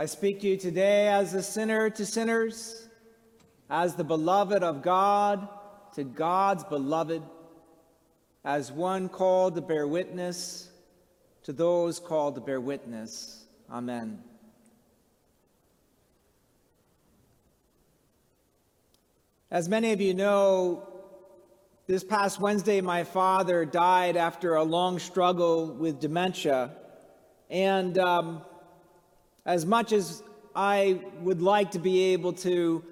I speak to you today as a sinner to sinners, as the beloved of God to God's beloved, as one called to bear witness to those called to bear witness. Amen. As many of you know, this past Wednesday, my father died after a long struggle with dementia. And um, as much as I would like to be able to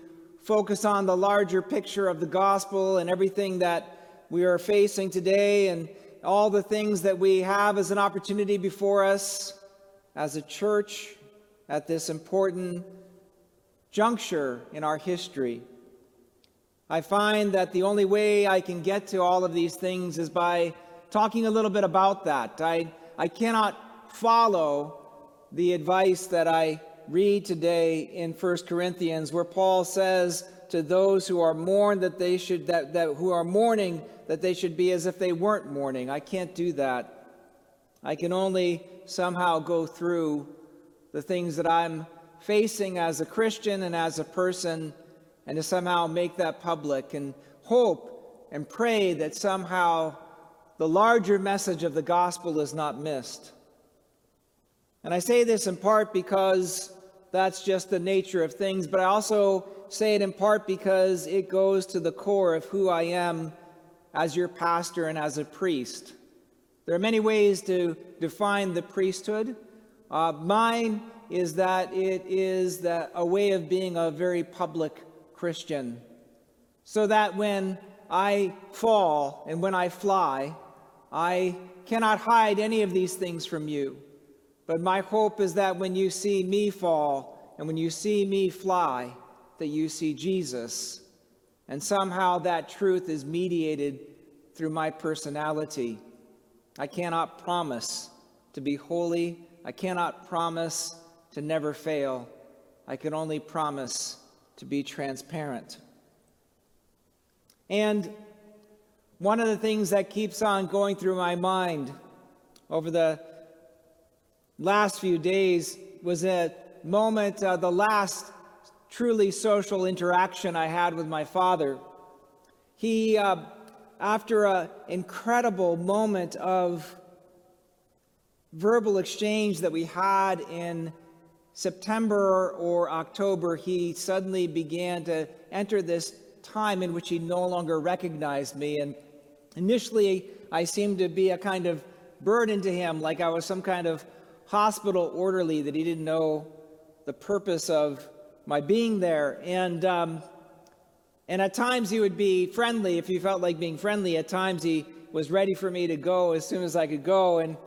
focus on the larger picture of the gospel and everything that we are facing today and all the things that we have as an opportunity before us as a church at this important juncture in our history. I find that the only way I can get to all of these things is by talking a little bit about that. I, I cannot follow the advice that I read today in 1 Corinthians, where Paul says to those who are mourned that they should that, that who are mourning that they should be as if they weren't mourning. I can't do that. I can only somehow go through the things that I'm facing as a Christian and as a person and to somehow make that public and hope and pray that somehow the larger message of the gospel is not missed. And I say this in part because that's just the nature of things, but I also say it in part because it goes to the core of who I am as your pastor and as a priest. There are many ways to define the priesthood. Uh, mine is that it is that a way of being a very public Christian, so that when I fall and when I fly, I cannot hide any of these things from you. But my hope is that when you see me fall and when you see me fly, that you see Jesus. And somehow that truth is mediated through my personality. I cannot promise to be holy. I cannot promise to never fail. I can only promise to be transparent. And one of the things that keeps on going through my mind over the last few days was a moment, uh, the last truly social interaction I had with my father. He, uh, after an incredible moment of verbal exchange that we had in September or October, he suddenly began to enter this time in which he no longer recognized me. And initially, I seemed to be a kind of burden to him, like I was some kind of hospital orderly that he didn't know the purpose of my being there. And, um, and at times he would be friendly if he felt like being friendly. At times he was ready for me to go as soon as I could go. And,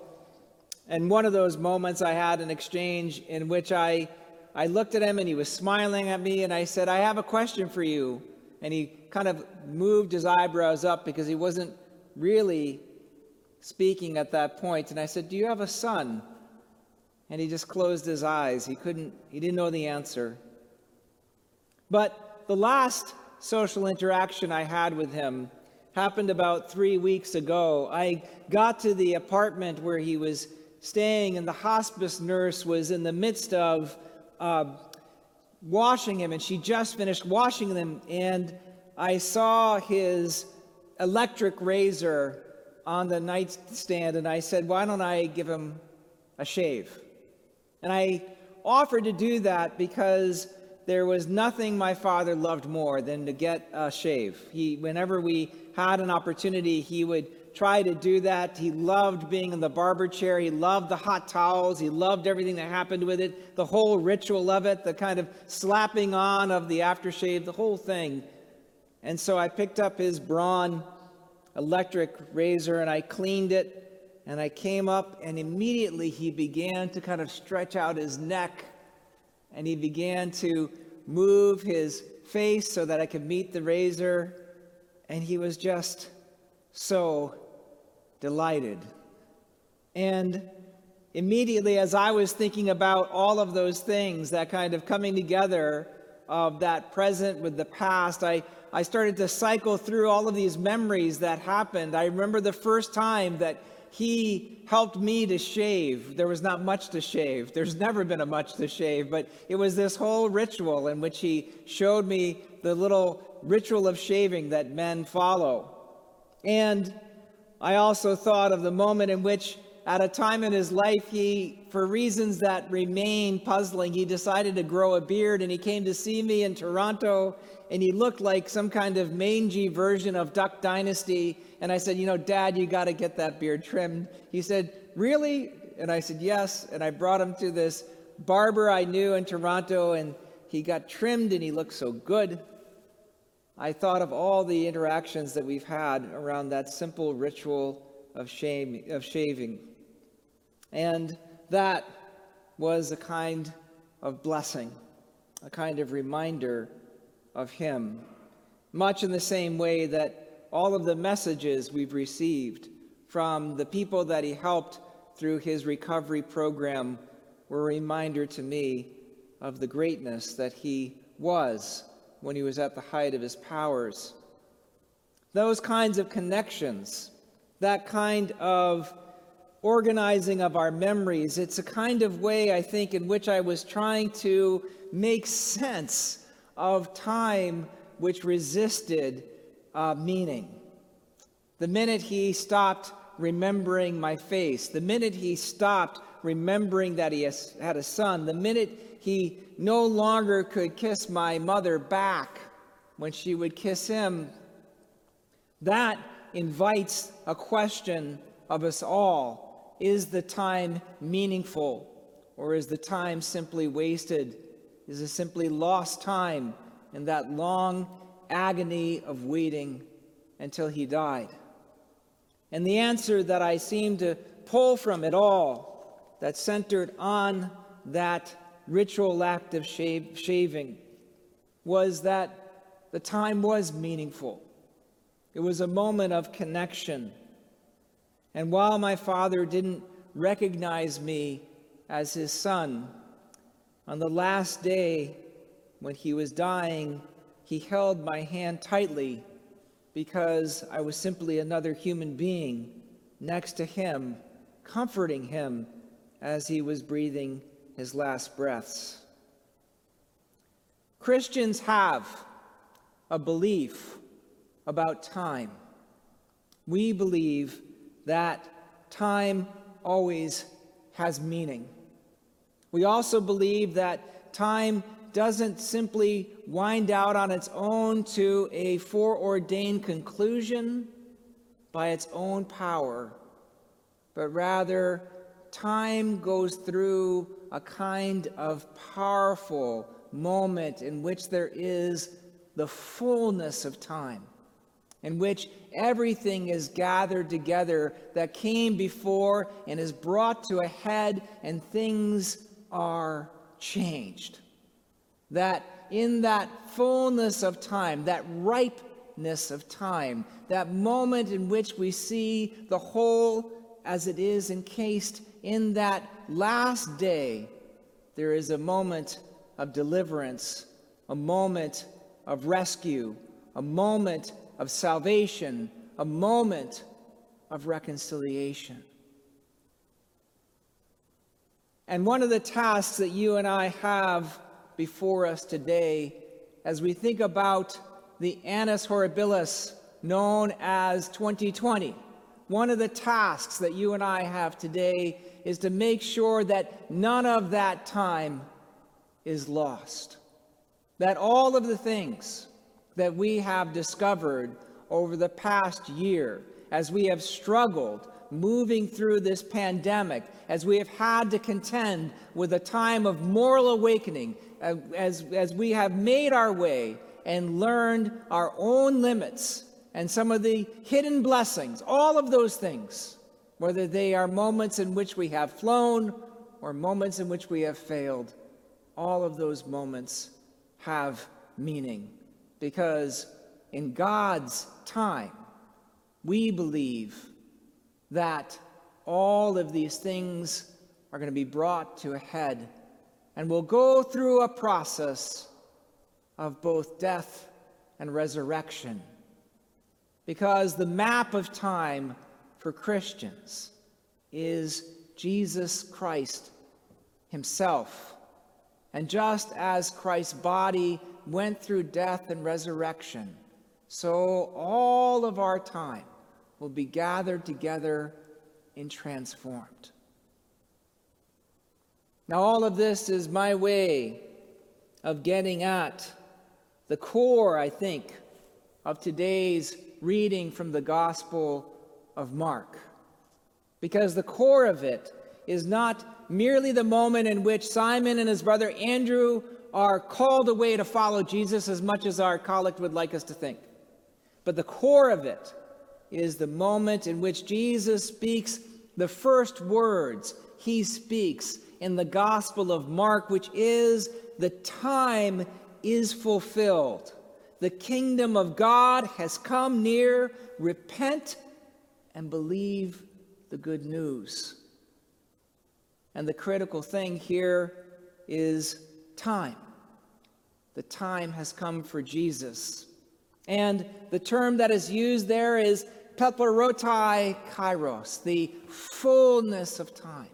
and one of those moments I had an exchange in which I, I looked at him and he was smiling at me and I said, I have a question for you. And he kind of moved his eyebrows up because he wasn't really speaking at that point. And I said, Do you have a son? And he just closed his eyes. He couldn't, he didn't know the answer. But the last social interaction I had with him happened about three weeks ago. I got to the apartment where he was staying, and the hospice nurse was in the midst of uh, washing him, and she just finished washing him, and I saw his electric razor on the nightstand, and I said, Why don't I give him a shave? And I offered to do that because there was nothing my father loved more than to get a shave. He, whenever we had an opportunity, he would try to do that. He loved being in the barber chair. He loved the hot towels. He loved everything that happened with it, the whole ritual of it, the kind of slapping on of the aftershave, the whole thing. And so I picked up his Braun electric razor and I cleaned it and I came up, and immediately he began to kind of stretch out his neck and he began to move his face so that I could meet the razor, and he was just so delighted. And immediately, as I was thinking about all of those things, that kind of coming together of that present with the past, I, I started to cycle through all of these memories that happened. I remember the first time that he helped me to shave. There was not much to shave. There's never been a much to shave, but it was this whole ritual in which he showed me the little ritual of shaving that men follow. And I also thought of the moment in which, at a time in his life, he, for reasons that remain puzzling, he decided to grow a beard and he came to see me in Toronto and he looked like some kind of mangy version of Duck Dynasty and I said, You know, Dad, you got to get that beard trimmed. He said, Really? And I said, Yes. And I brought him to this barber I knew in Toronto, and he got trimmed and he looked so good. I thought of all the interactions that we've had around that simple ritual of, shame, of shaving. And that was a kind of blessing, a kind of reminder of Him. Much in the same way that all of the messages we've received from the people that he helped through his recovery program were a reminder to me of the greatness that he was when he was at the height of his powers. Those kinds of connections, that kind of organizing of our memories, it's a kind of way, I think, in which I was trying to make sense of time which resisted uh, meaning. The minute he stopped remembering my face, the minute he stopped remembering that he has, had a son, the minute he no longer could kiss my mother back when she would kiss him, that invites a question of us all Is the time meaningful, or is the time simply wasted? Is it simply lost time in that long agony of waiting until he died? And the answer that I seemed to pull from it all, that centered on that ritual act of shave, shaving, was that the time was meaningful. It was a moment of connection. And while my father didn't recognize me as his son, on the last day when he was dying, he held my hand tightly because I was simply another human being next to him, comforting him as he was breathing his last breaths. Christians have a belief about time. We believe that time always has meaning. We also believe that time doesn't simply wind out on its own to a foreordained conclusion by its own power, but rather time goes through a kind of powerful moment in which there is the fullness of time, in which everything is gathered together that came before and is brought to a head, and things are changed that in that fullness of time, that ripeness of time, that moment in which we see the whole as it is encased in that last day, there is a moment of deliverance, a moment of rescue, a moment of salvation, a moment of reconciliation. And one of the tasks that you and I have before us today as we think about the annus horribilis known as 2020. One of the tasks that you and I have today is to make sure that none of that time is lost. That all of the things that we have discovered over the past year, as we have struggled moving through this pandemic, as we have had to contend with a time of moral awakening uh, as, as we have made our way and learned our own limits and some of the hidden blessings, all of those things, whether they are moments in which we have flown or moments in which we have failed, all of those moments have meaning. Because in God's time, we believe that all of these things are going to be brought to a head and will go through a process of both death and resurrection. Because the map of time for Christians is Jesus Christ Himself. And just as Christ's body went through death and resurrection, so all of our time will be gathered together and transformed. Now, all of this is my way of getting at the core, I think, of today's reading from the Gospel of Mark. Because the core of it is not merely the moment in which Simon and his brother Andrew are called away to follow Jesus as much as our collect would like us to think. But the core of it is the moment in which Jesus speaks the first words he speaks in the Gospel of Mark, which is the time is fulfilled. The kingdom of God has come near. Repent and believe the good news. And the critical thing here is time. The time has come for Jesus. And the term that is used there is plerotei kairos, the fullness of time.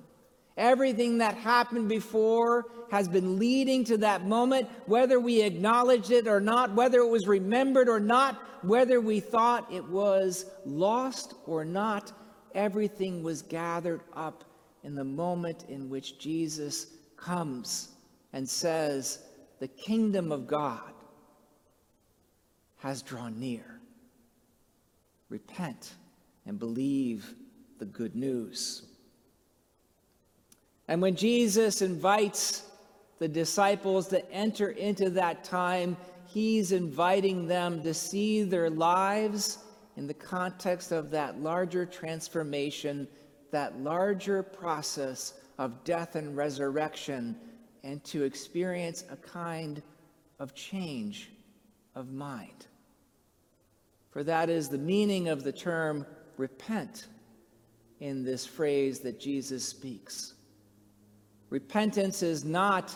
Everything that happened before has been leading to that moment, whether we acknowledged it or not, whether it was remembered or not, whether we thought it was lost or not. Everything was gathered up in the moment in which Jesus comes and says, The kingdom of God has drawn near. Repent and believe the good news. And when Jesus invites the disciples to enter into that time, he's inviting them to see their lives in the context of that larger transformation, that larger process of death and resurrection, and to experience a kind of change of mind. For that is the meaning of the term repent in this phrase that Jesus speaks. Repentance is not,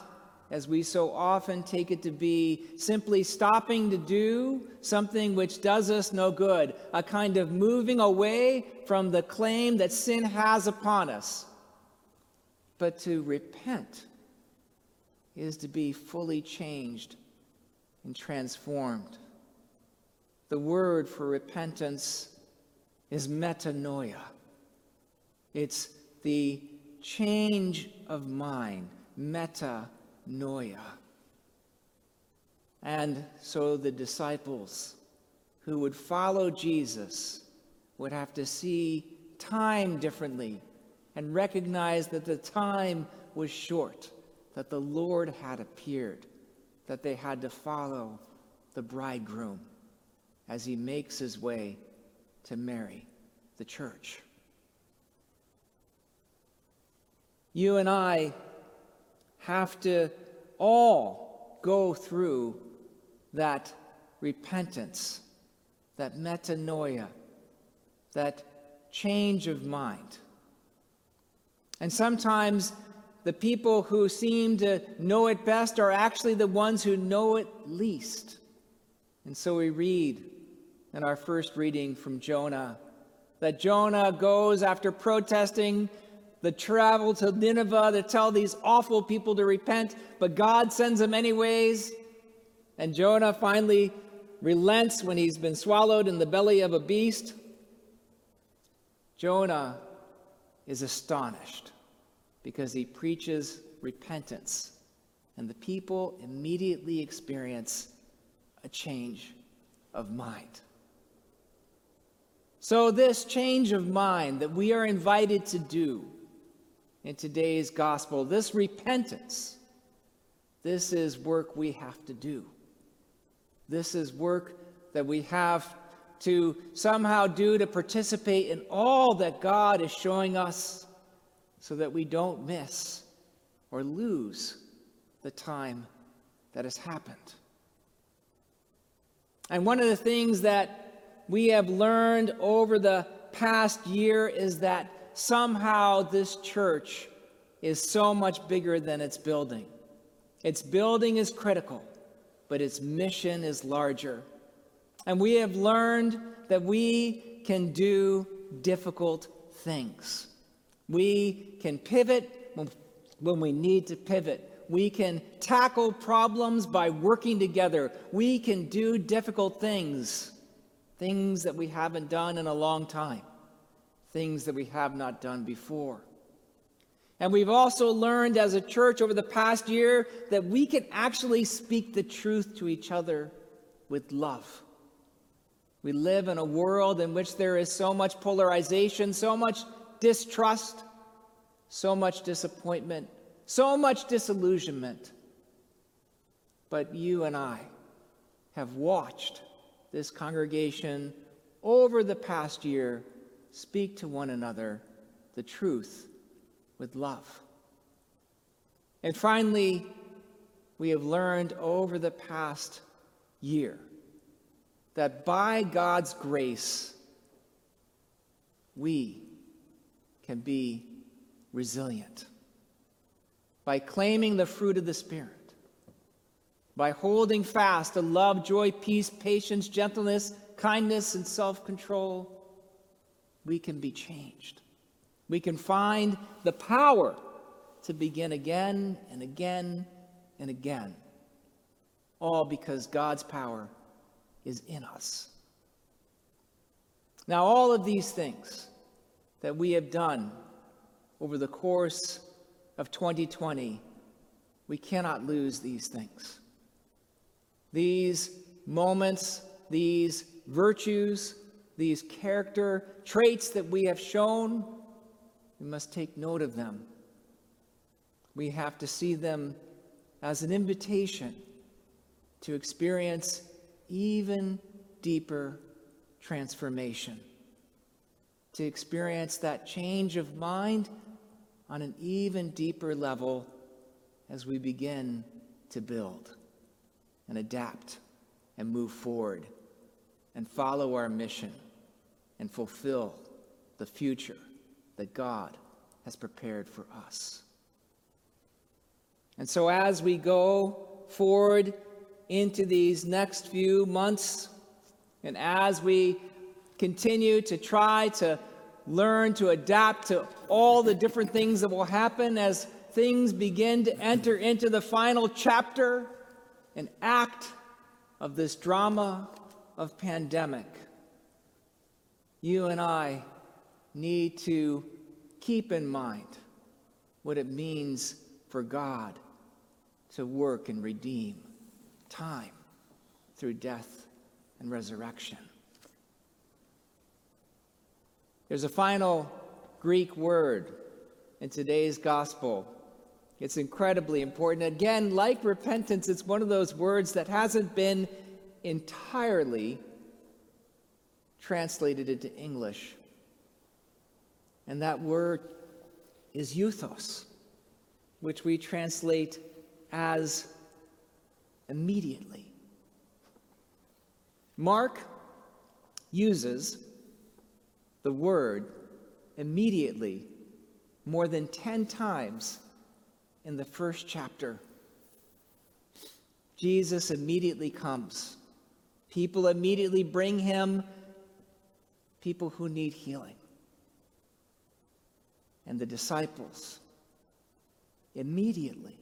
as we so often take it to be, simply stopping to do something which does us no good, a kind of moving away from the claim that sin has upon us. But to repent is to be fully changed and transformed. The word for repentance is metanoia. It's the change of mind, metanoia. And so the disciples who would follow Jesus would have to see time differently and recognize that the time was short, that the Lord had appeared, that they had to follow the bridegroom as he makes his way to marry the church. You and I have to all go through that repentance, that metanoia, that change of mind. And sometimes the people who seem to know it best are actually the ones who know it least. And so we read in our first reading from Jonah that Jonah goes after protesting the travel to Nineveh to tell these awful people to repent, but God sends them anyways. And Jonah finally relents when he's been swallowed in the belly of a beast. Jonah is astonished because he preaches repentance, and the people immediately experience a change of mind. So, this change of mind that we are invited to do in today's gospel. This repentance, this is work we have to do. This is work that we have to somehow do to participate in all that God is showing us so that we don't miss or lose the time that has happened. And one of the things that we have learned over the past year is that somehow this church is so much bigger than its building. Its building is critical, but its mission is larger. And we have learned that we can do difficult things. We can pivot when we need to pivot. We can tackle problems by working together. We can do difficult things, things that we haven't done in a long time, things that we have not done before. And we've also learned as a church over the past year that we can actually speak the truth to each other with love. We live in a world in which there is so much polarization, so much distrust, so much disappointment, so much disillusionment. But you and I have watched this congregation over the past year speak to one another the truth with love. And finally, we have learned over the past year that by God's grace, we can be resilient by claiming the fruit of the Spirit, by holding fast to love, joy, peace, patience, gentleness, kindness, and self control, we can be changed. We can find the power to begin again and again and again, all because God's power is in us. Now, all of these things that we have done over the course of 2020, we cannot lose these things. These moments, these virtues, these character traits that we have shown, we must take note of them. We have to see them as an invitation to experience even deeper transformation, to experience that change of mind on an even deeper level as we begin to build and adapt and move forward and follow our mission and fulfill the future that God has prepared for us. And so, as we go forward into these next few months, and as we continue to try to learn to adapt to all the different things that will happen as things begin to enter into the final chapter and act of this drama of pandemic. You and I need to keep in mind what it means for God to work and redeem time through death and resurrection. There's a final Greek word in today's gospel. It's incredibly important. Again, like repentance, it's one of those words that hasn't been entirely translated into English. And that word is euthos, which we translate as immediately. Mark uses the word immediately more than 10 times in the first chapter. Jesus immediately comes. People immediately bring him people who need healing. And the disciples immediately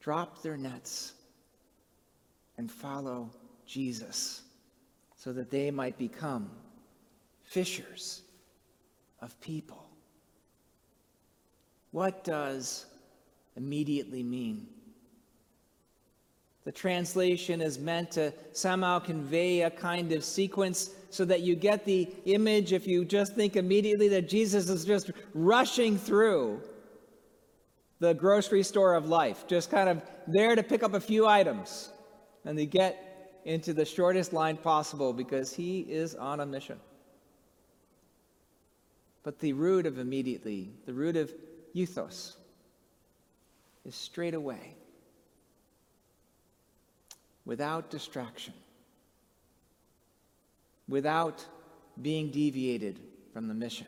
drop their nets and follow Jesus so that they might become fishers of people. What does immediately mean? The translation is meant to somehow convey a kind of sequence so that you get the image, if you just think immediately that Jesus is just rushing through the grocery store of life, just kind of there to pick up a few items, and they get into the shortest line possible because he is on a mission. But the root of immediately, the root of euthos, is straight away. without distraction, without being deviated from the mission.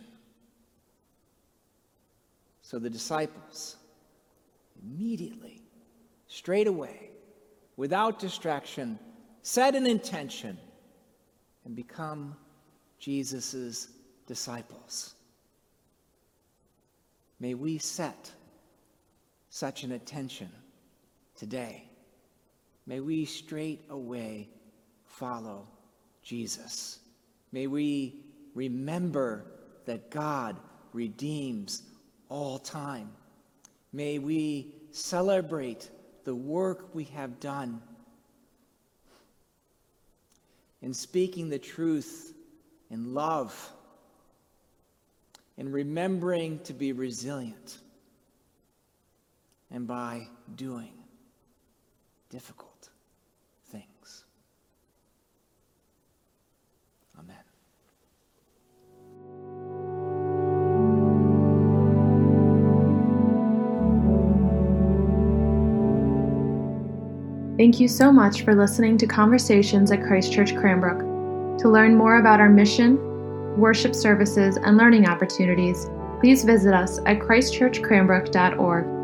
So the disciples immediately, straight away, without distraction, set an intention and become Jesus' disciples. May we set such an attention today. May we straight away follow Jesus. May we remember that God redeems all time. May we celebrate the work we have done in speaking the truth in love, in remembering to be resilient, and by doing difficult things. Amen. Thank you so much for listening to Conversations at Christ Church Cranbrook. To learn more about our mission, worship services, and learning opportunities, please visit us at christchurchcranbrook.org.